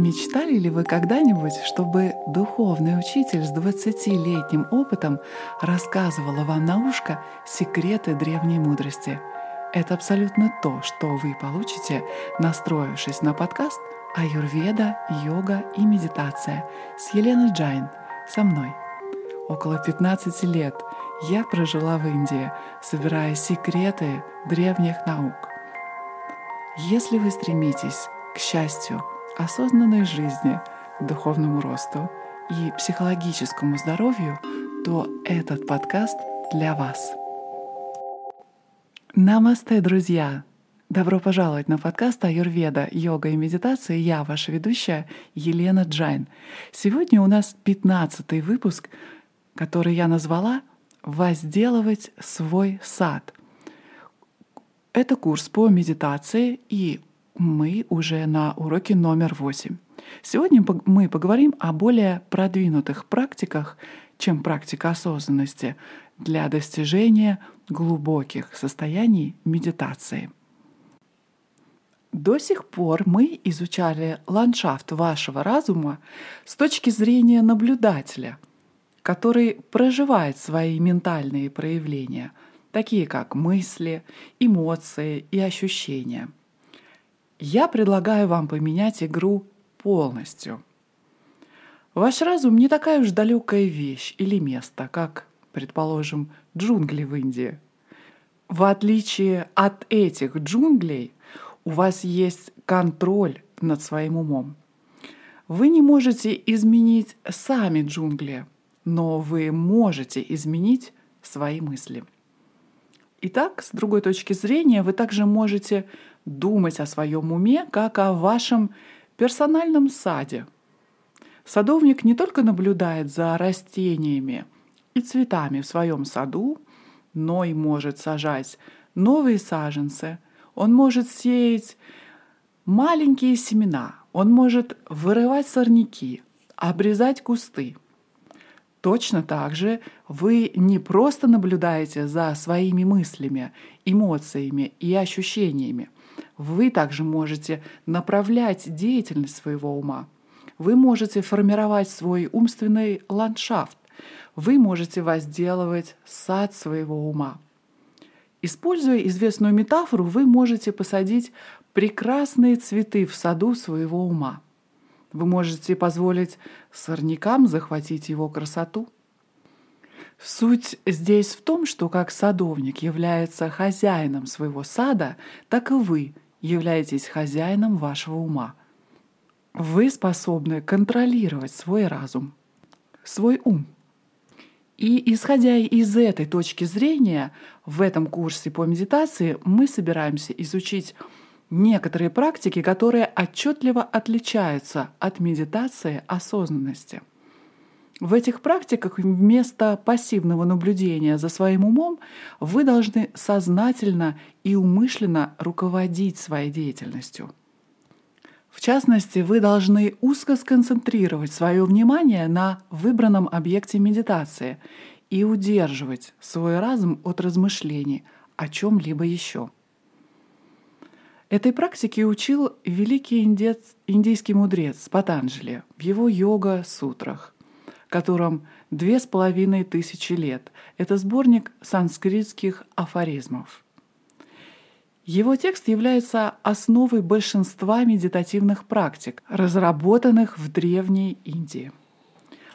Мечтали ли вы когда-нибудь, чтобы духовный учитель с 20-летним опытом рассказывала вам на ушко секреты древней мудрости? Это абсолютно то, что вы получите, настроившись на подкаст «Аюрведа, йога и медитация» с Еленой Джайн, со мной. Около 15 лет я прожила в Индии, собирая секреты древних наук. Если вы стремитесь к счастью, осознанной жизни, духовному росту и психологическому здоровью, то этот подкаст для вас. Намасте, друзья! Добро пожаловать на подкаст Аюрведа, йога и медитация. Я ваша ведущая Елена Джайн. Сегодня у нас 15 выпуск, который я назвала «Возделывать свой сад». Это курс по медитации и мы уже на уроке номер восемь. Сегодня мы поговорим о более продвинутых практиках, чем практика осознанности для достижения глубоких состояний медитации. До сих пор мы изучали ландшафт вашего разума с точки зрения наблюдателя, который проживает свои ментальные проявления, такие как мысли, эмоции и ощущения – я предлагаю вам поменять игру полностью. Ваш разум не такая уж далекая вещь или место, как, предположим, джунгли в Индии. В отличие от этих джунглей, у вас есть контроль над своим умом. Вы не можете изменить сами джунгли, но вы можете изменить свои мысли. Итак, с другой точки зрения, вы также можете думать о своем уме, как о вашем персональном саде. Садовник не только наблюдает за растениями и цветами в своем саду, но и может сажать новые саженцы, он может сеять маленькие семена, он может вырывать сорняки, обрезать кусты. Точно так же вы не просто наблюдаете за своими мыслями, эмоциями и ощущениями – вы также можете направлять деятельность своего ума. Вы можете формировать свой умственный ландшафт. Вы можете возделывать сад своего ума. Используя известную метафору, вы можете посадить прекрасные цветы в саду своего ума. Вы можете позволить сорнякам захватить его красоту. Суть здесь в том, что как садовник является хозяином своего сада, так и вы являетесь хозяином вашего ума. Вы способны контролировать свой разум, свой ум. И исходя из этой точки зрения, в этом курсе по медитации мы собираемся изучить некоторые практики, которые отчетливо отличаются от медитации осознанности – в этих практиках вместо пассивного наблюдения за своим умом вы должны сознательно и умышленно руководить своей деятельностью. В частности, вы должны узко сконцентрировать свое внимание на выбранном объекте медитации и удерживать свой разум от размышлений о чем-либо еще. Этой практике учил великий индец, индийский мудрец Патанджали в его йога-сутрах – которым две с половиной тысячи лет. Это сборник санскритских афоризмов. Его текст является основой большинства медитативных практик, разработанных в Древней Индии.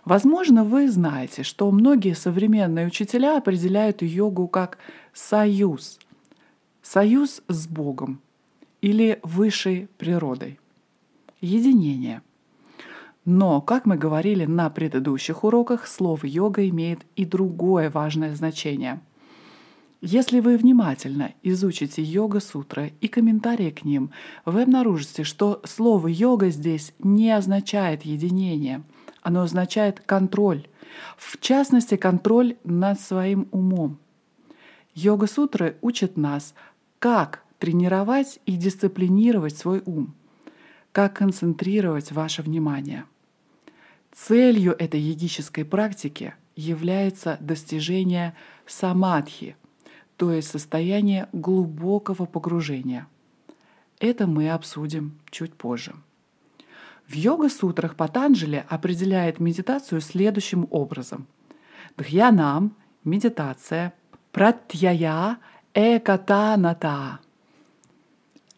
Возможно, вы знаете, что многие современные учителя определяют йогу как союз, союз с Богом или высшей природой, единение – но, как мы говорили на предыдущих уроках, слово «йога» имеет и другое важное значение. Если вы внимательно изучите йога-сутры и комментарии к ним, вы обнаружите, что слово «йога» здесь не означает единение, оно означает контроль, в частности, контроль над своим умом. Йога-сутры учат нас, как тренировать и дисциплинировать свой ум, как концентрировать ваше внимание – Целью этой йогической практики является достижение самадхи, то есть состояние глубокого погружения. Это мы обсудим чуть позже. В йога-сутрах Патанджали определяет медитацию следующим образом. Дхьянам – медитация, пратьяя – экатаната.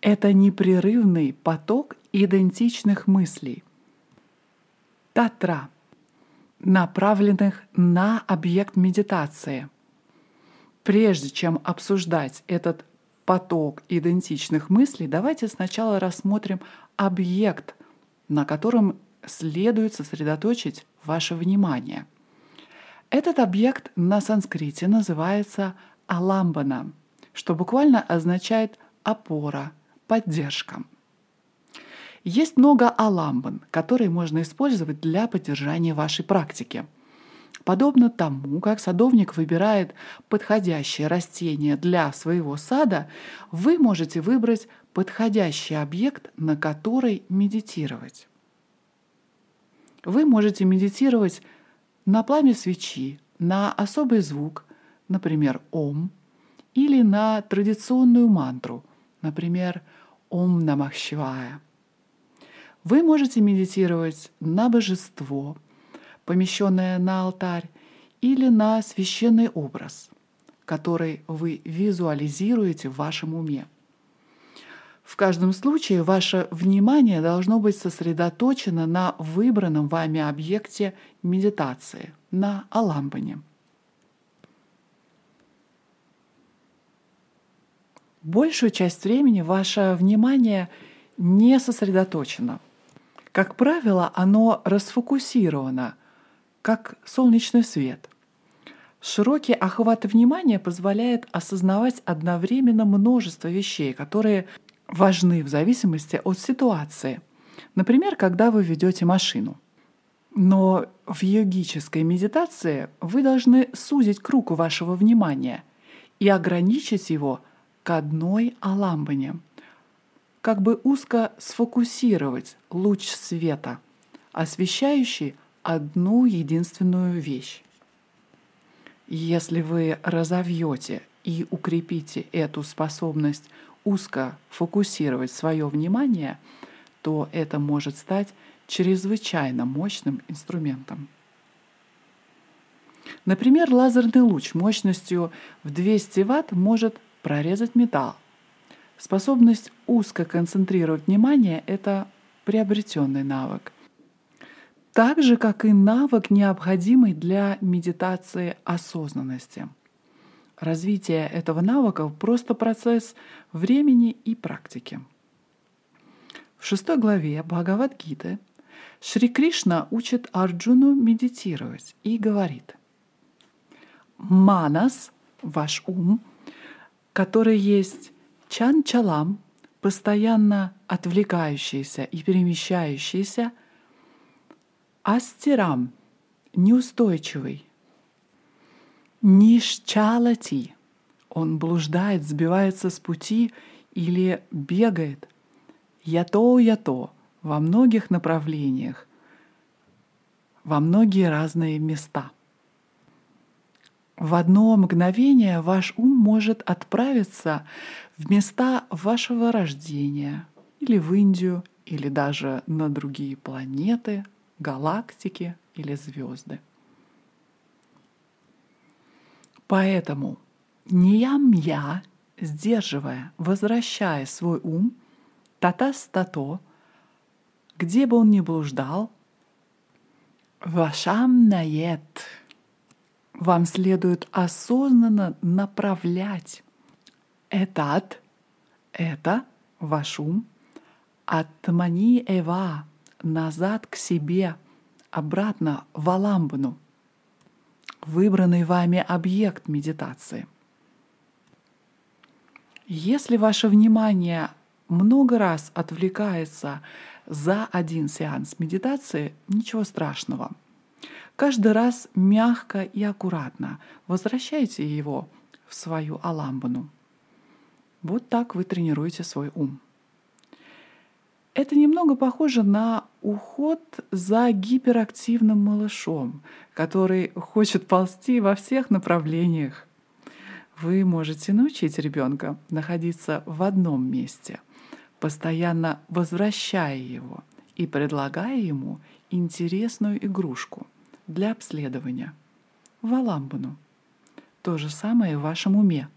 Это непрерывный поток идентичных мыслей. Татра – направленных на объект медитации. Прежде чем обсуждать этот поток идентичных мыслей, давайте сначала рассмотрим объект на котором следует сосредоточить ваше внимание. Этот объект на санскрите называется аламбана, что буквально означает опора, поддержка. Есть много аламбан, которые можно использовать для поддержания вашей практики. Подобно тому, как садовник выбирает подходящее растение для своего сада, вы можете выбрать подходящий объект, на который медитировать. Вы можете медитировать на пламя свечи, на особый звук, например, ом, или на традиционную мантру, например, ом намах шивая. Вы можете медитировать на божество, помещенное на алтарь, или на священный образ, который вы визуализируете в вашем уме. В каждом случае ваше внимание должно быть сосредоточено на выбранном вами объекте медитации, на аламбане. Большую часть времени ваше внимание не сосредоточено. Как правило, оно расфокусировано, как солнечный свет. Широкий охват внимания позволяет осознавать одновременно множество вещей, которые важны в зависимости от ситуации. Например, когда вы ведете машину. Но в йогической медитации вы должны сузить круг вашего внимания и ограничить его к одной аламбане, как бы узко сфокусировать луч света, освещающий одну единственную вещь. Если вы разовьете и укрепите эту способность узко фокусировать свое внимание, то это может стать чрезвычайно мощным инструментом. Например, лазерный луч мощностью в 200 Вт может прорезать металл. Способность узко концентрировать внимание — это приобретенный навык. Так же, как и навык, необходимый для медитации осознанности — Развитие этого навыка — просто процесс времени и практики. В шестой главе Бхагавад-гиты Шри Кришна учит Арджуну медитировать и говорит «Манас, ваш ум, который есть чан-чалам, постоянно отвлекающийся и перемещающийся, астирам, неустойчивый, Нишчалати. Он блуждает, сбивается с пути или бегает. Я-то-я-то во многих направлениях, во многие разные места. В одно мгновение ваш ум может отправиться в места вашего рождения или в Индию, или даже на другие планеты, галактики или звезды. Поэтому ниям я, сдерживая, возвращая свой ум, тата-стато, где бы он ни блуждал, вашам нает, вам следует осознанно направлять этот, это ваш ум, от мани эва назад к себе, обратно в аламбану, выбранный вами объект медитации. Если ваше внимание много раз отвлекается за один сеанс медитации, ничего страшного. Каждый раз мягко и аккуратно возвращайте его в свою аламбану. Вот так вы тренируете свой ум. Это немного похоже на уход за гиперактивным малышом, который хочет ползти во всех направлениях. Вы можете научить ребенка находиться в одном месте, постоянно возвращая его и предлагая ему интересную игрушку для обследования – валамбану. То же самое в вашем уме.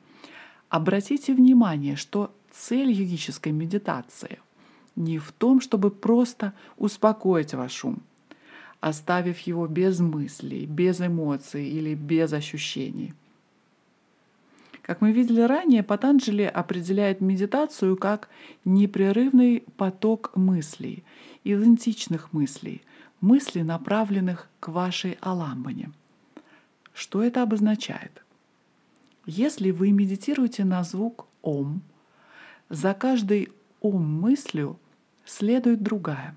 Обратите внимание, что цель йогической медитации не в том, чтобы просто успокоить ваш ум, оставив его без мыслей, без эмоций или без ощущений. Как мы видели ранее, Патанджали определяет медитацию как непрерывный поток мыслей, идентичных мыслей, мыслей, направленных к вашей аламбане. Что это обозначает? Если вы медитируете на звук «ом», за каждой «ом» следует другая.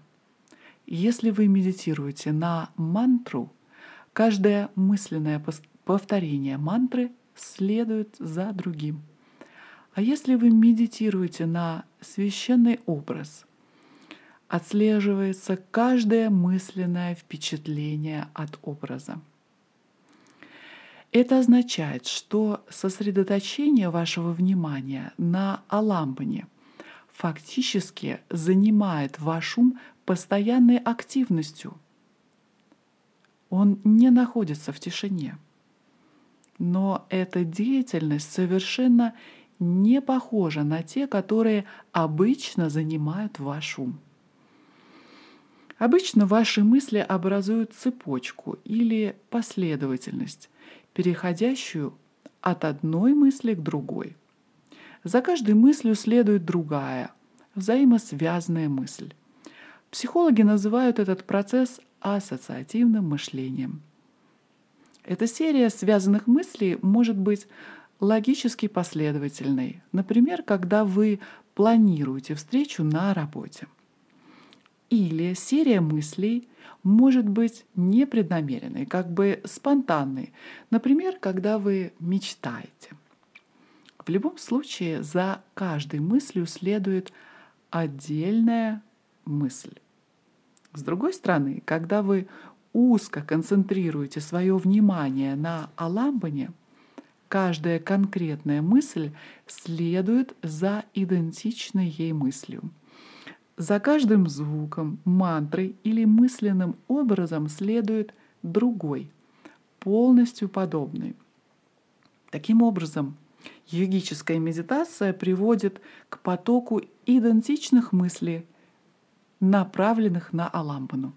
Если вы медитируете на мантру, каждое мысленное повторение мантры следует за другим. А если вы медитируете на священный образ, отслеживается каждое мысленное впечатление от образа. Это означает, что сосредоточение вашего внимания на аламбане фактически занимает ваш ум постоянной активностью. Он не находится в тишине. Но эта деятельность совершенно не похожа на те, которые обычно занимают ваш ум. Обычно ваши мысли образуют цепочку или последовательность, переходящую от одной мысли к другой. За каждой мыслью следует другая, взаимосвязанная мысль. Психологи называют этот процесс ассоциативным мышлением. Эта серия связанных мыслей может быть логически последовательной. Например, когда вы планируете встречу на работе. Или серия мыслей может быть непреднамеренной, как бы спонтанной. Например, когда вы мечтаете. В любом случае за каждой мыслью следует отдельная мысль. С другой стороны, когда вы узко концентрируете свое внимание на аламбане, каждая конкретная мысль следует за идентичной ей мыслью – за каждым звуком, мантрой или мысленным образом следует другой, полностью подобный. Таким образом, йогическая медитация приводит к потоку идентичных мыслей, направленных на Аламбану.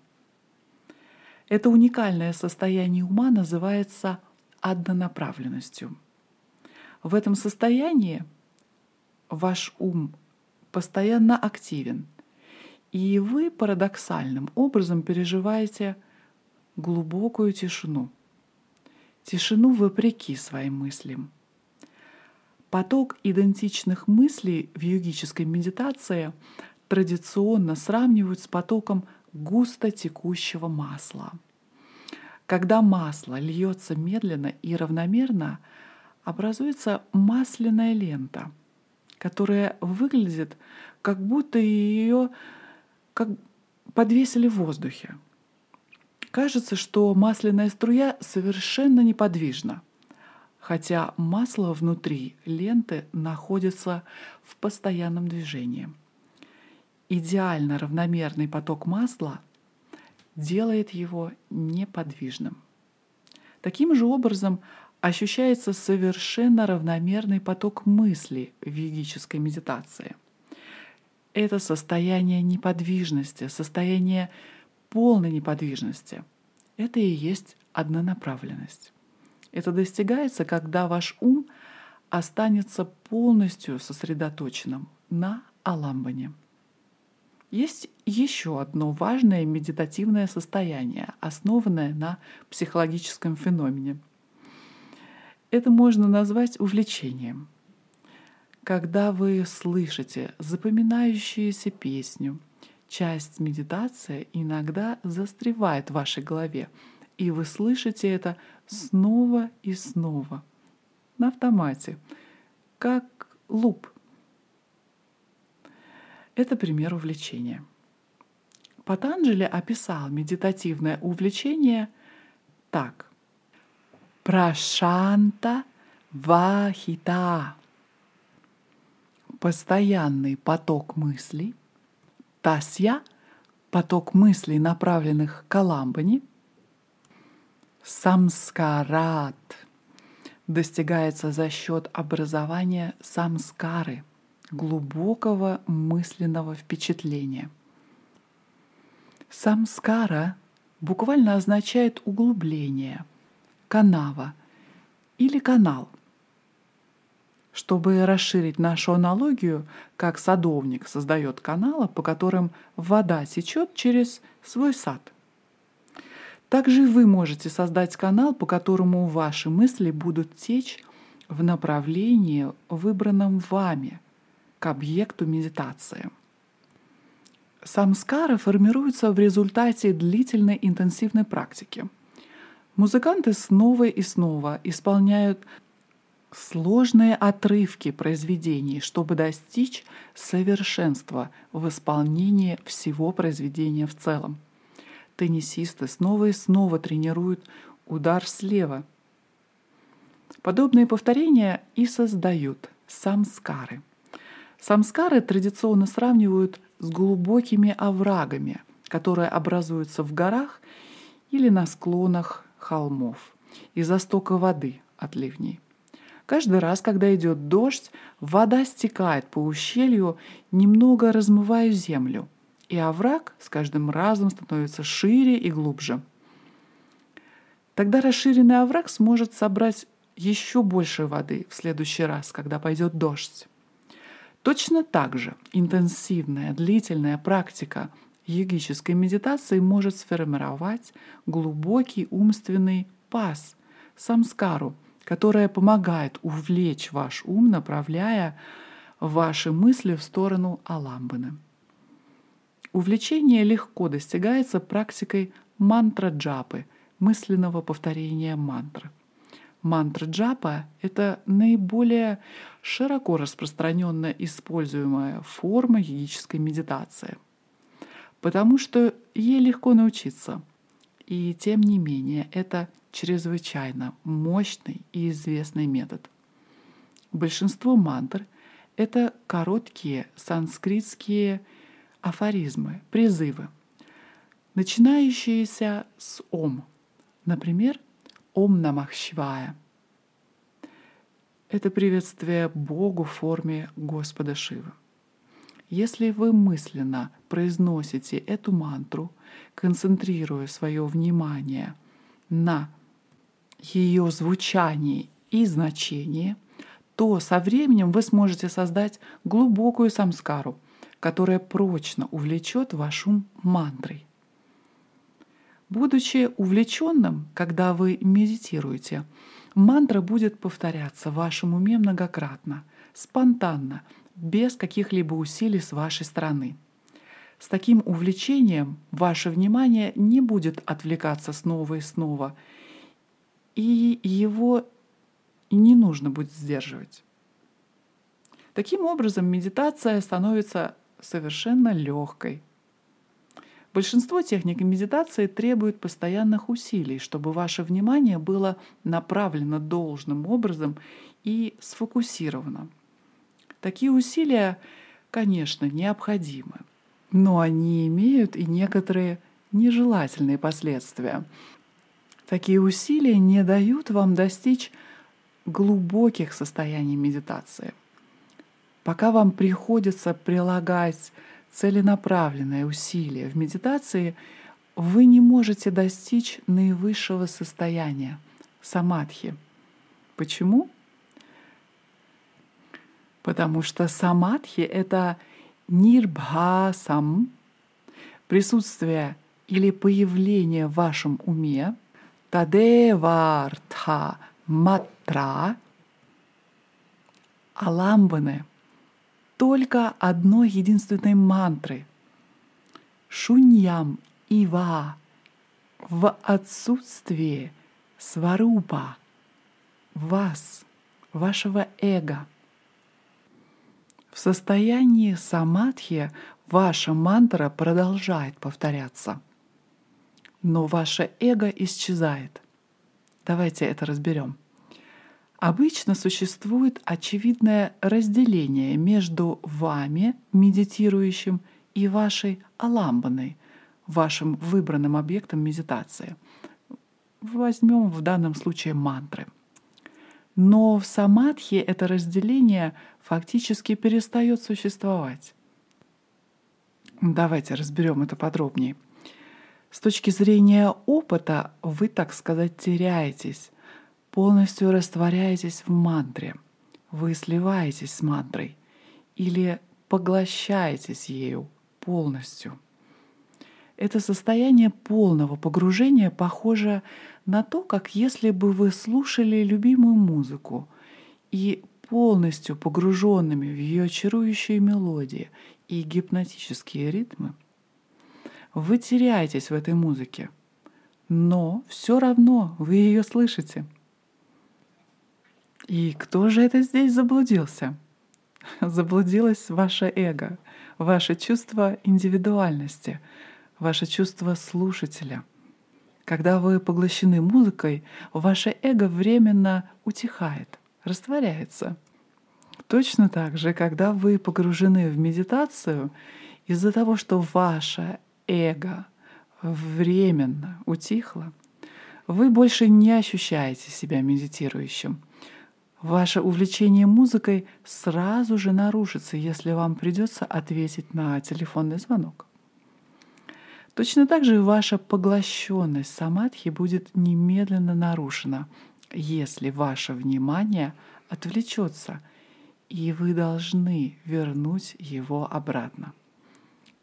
Это уникальное состояние ума называется однонаправленностью. В этом состоянии ваш ум постоянно активен – и вы парадоксальным образом переживаете глубокую тишину. Тишину вопреки своим мыслям. Поток идентичных мыслей в йогической медитации традиционно сравнивают с потоком густо текущего масла. Когда масло льется медленно и равномерно, образуется масляная лента, которая выглядит, как будто ее как подвесили в воздухе. Кажется, что масляная струя совершенно неподвижна, хотя масло внутри ленты находится в постоянном движении. Идеально равномерный поток масла делает его неподвижным. Таким же образом ощущается совершенно равномерный поток мысли в йогической медитации – это состояние неподвижности, состояние полной неподвижности. Это и есть однонаправленность. Это достигается, когда ваш ум останется полностью сосредоточенным на аламбане. Есть еще одно важное медитативное состояние, основанное на психологическом феномене. Это можно назвать увлечением – когда вы слышите запоминающуюся песню, часть медитации иногда застревает в вашей голове, и вы слышите это снова и снова на автомате, как луп. Это пример увлечения. Патанджали описал медитативное увлечение так. Прашанта вахита постоянный поток мыслей, тасья поток мыслей, направленных к Аламбане. Самскарат достигается за счет образования самскары, глубокого мысленного впечатления. Самскара буквально означает углубление, канава или канал. Чтобы расширить нашу аналогию, как садовник создает каналы, по которым вода течет через свой сад. Также вы можете создать канал, по которому ваши мысли будут течь в направлении, выбранном вами, к объекту медитации. Самскара формируется в результате длительной интенсивной практики. Музыканты снова и снова исполняют сложные отрывки произведений, чтобы достичь совершенства в исполнении всего произведения в целом. Теннисисты снова и снова тренируют удар слева. Подобные повторения и создают самскары. Самскары традиционно сравнивают с глубокими оврагами, которые образуются в горах или на склонах холмов из-за стока воды от ливней. Каждый раз, когда идет дождь, вода стекает по ущелью, немного размывая землю, и овраг с каждым разом становится шире и глубже. Тогда расширенный овраг сможет собрать еще больше воды в следующий раз, когда пойдет дождь. Точно так же интенсивная, длительная практика йогической медитации может сформировать глубокий умственный паз, самскару – которая помогает увлечь ваш ум, направляя ваши мысли в сторону Аламбаны. Увлечение легко достигается практикой мантра-джапы, мысленного повторения мантры. Мантра-джапа — это наиболее широко распространенно используемая форма йогической медитации, потому что ей легко научиться. И тем не менее, это чрезвычайно мощный и известный метод. Большинство мантр — это короткие санскритские афоризмы, призывы, начинающиеся с «Ом». Например, «Ом Намах Шивая». Это приветствие Богу в форме Господа Шивы. Если вы мысленно произносите эту мантру, концентрируя свое внимание на ее звучании и значении, то со временем вы сможете создать глубокую самскару, которая прочно увлечет ваш ум мантрой. Будучи увлеченным, когда вы медитируете, мантра будет повторяться в вашем уме многократно, спонтанно, без каких-либо усилий с вашей стороны. С таким увлечением ваше внимание не будет отвлекаться снова и снова – и его не нужно будет сдерживать. Таким образом, медитация становится совершенно легкой. Большинство техник медитации требует постоянных усилий, чтобы ваше внимание было направлено должным образом и сфокусировано. Такие усилия, конечно, необходимы, но они имеют и некоторые нежелательные последствия. Такие усилия не дают вам достичь глубоких состояний медитации. Пока вам приходится прилагать целенаправленное усилие в медитации, вы не можете достичь наивысшего состояния самадхи. Почему? Потому что самадхи — это нирбхасам, присутствие или появление в вашем уме — Тадевартха матра Аламбаны только одной единственной мантры. Шуньям ива в отсутствии сварупа вас, вашего эго. В состоянии самадхи ваша мантра продолжает повторяться — но ваше эго исчезает. Давайте это разберем. Обычно существует очевидное разделение между вами, медитирующим, и вашей аламбаной, вашим выбранным объектом медитации. Возьмем в данном случае мантры. Но в самадхи это разделение фактически перестает существовать. Давайте разберем это подробнее. С точки зрения опыта вы, так сказать, теряетесь, полностью растворяетесь в мантре. Вы сливаетесь с мантрой или поглощаетесь ею полностью. Это состояние полного погружения похоже на то, как если бы вы слушали любимую музыку и полностью погруженными в ее чарующие мелодии и гипнотические ритмы, вы теряетесь в этой музыке, но все равно вы ее слышите. И кто же это здесь заблудился? Заблудилось ваше эго, ваше чувство индивидуальности, ваше чувство слушателя. Когда вы поглощены музыкой, ваше эго временно утихает, растворяется. Точно так же, когда вы погружены в медитацию, из-за того, что ваше эго временно утихло, вы больше не ощущаете себя медитирующим. Ваше увлечение музыкой сразу же нарушится, если вам придется ответить на телефонный звонок. Точно так же ваша поглощенность самадхи будет немедленно нарушена, если ваше внимание отвлечется, и вы должны вернуть его обратно.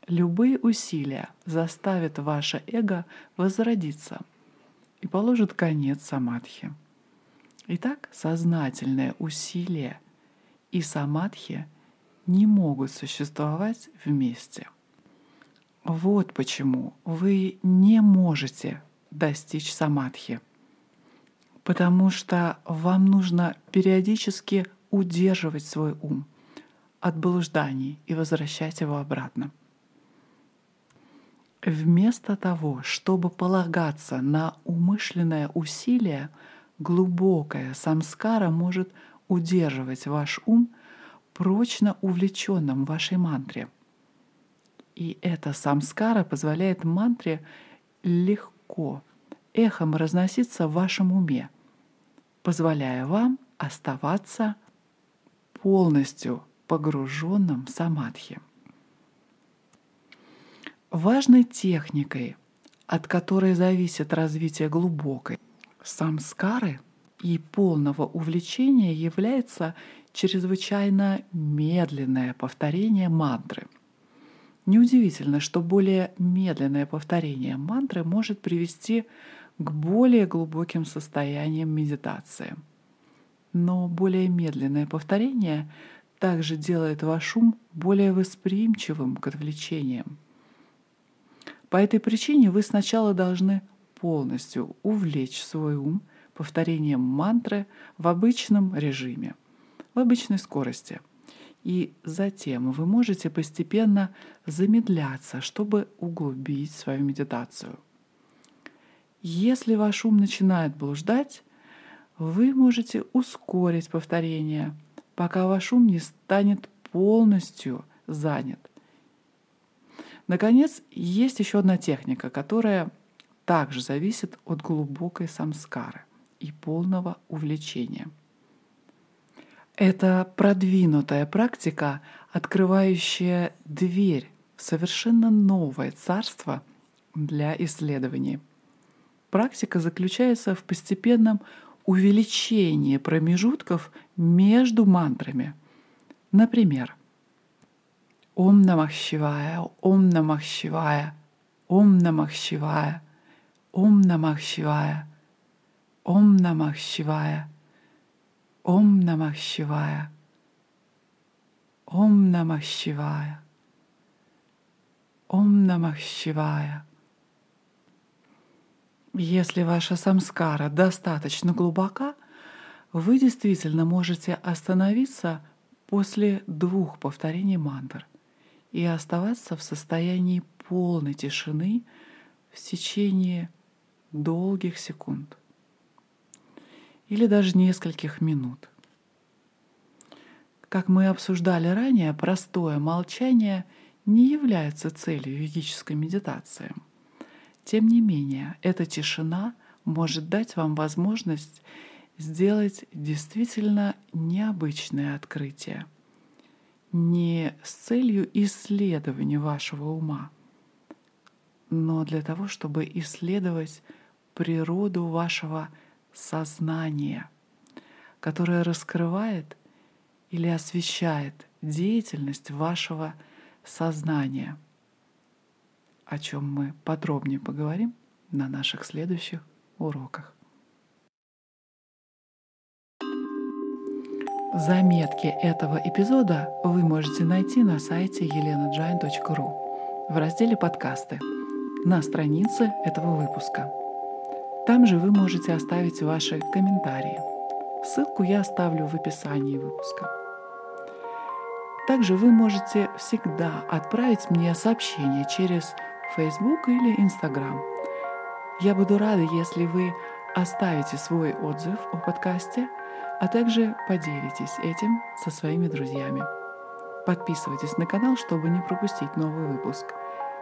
Любые усилия заставят ваше эго возродиться и положат конец самадхи. Итак, сознательное усилие и самадхи не могут существовать вместе. Вот почему вы не можете достичь самадхи. Потому что вам нужно периодически удерживать свой ум от блужданий и возвращать его обратно. Вместо того, чтобы полагаться на умышленное усилие, глубокая самскара может удерживать ваш ум прочно увлеченным вашей мантре. И эта самскара позволяет мантре легко, эхом разноситься в вашем уме, позволяя вам оставаться полностью погруженным в самадхи. Важной техникой, от которой зависит развитие глубокой самскары и полного увлечения является чрезвычайно медленное повторение мантры. Неудивительно, что более медленное повторение мантры может привести к более глубоким состояниям медитации. Но более медленное повторение также делает ваш ум более восприимчивым к отвлечениям. По этой причине вы сначала должны полностью увлечь свой ум повторением мантры в обычном режиме, в обычной скорости. И затем вы можете постепенно замедляться, чтобы углубить свою медитацию. Если ваш ум начинает блуждать, вы можете ускорить повторение, пока ваш ум не станет полностью занят. Наконец, есть еще одна техника, которая также зависит от глубокой самскары и полного увлечения. Это продвинутая практика, открывающая дверь в совершенно новое царство для исследований. Практика заключается в постепенном увеличении промежутков между мантрами. Например, Ом Намах Шивая, Ом Намах Шивая, Ом Намах Шивая – Ом Намах Шивая, Ом Намах Шивая, Ом Намах Шивая, Ом Намах Шивая, Ом Намах Шивая. Если ваша самскара достаточно глубока, вы действительно можете остановиться после двух повторений мантр и оставаться в состоянии полной тишины в течение долгих секунд или даже нескольких минут. Как мы обсуждали ранее, простое молчание не является целью ведической медитации. Тем не менее, эта тишина может дать вам возможность сделать действительно необычное открытие. Не с целью исследования вашего ума, но для того, чтобы исследовать природу вашего сознания, которое раскрывает или освещает деятельность вашего сознания, о чем мы подробнее поговорим на наших следующих уроках. Заметки этого эпизода вы можете найти на сайте elenajain.ru в разделе «Подкасты» на странице этого выпуска. Там же вы можете оставить ваши комментарии. Ссылку я оставлю в описании выпуска. Также вы можете всегда отправить мне сообщение через Facebook или Instagram. Я буду рада, если вы оставите свой отзыв о подкасте, а также поделитесь этим со своими друзьями. Подписывайтесь на канал, чтобы не пропустить новый выпуск.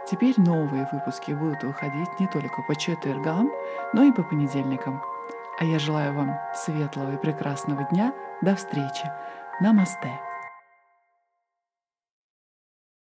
Теперь новые выпуски будут выходить не только по четвергам, но и по понедельникам. А я желаю вам светлого и прекрасного дня. До встречи. Намасте.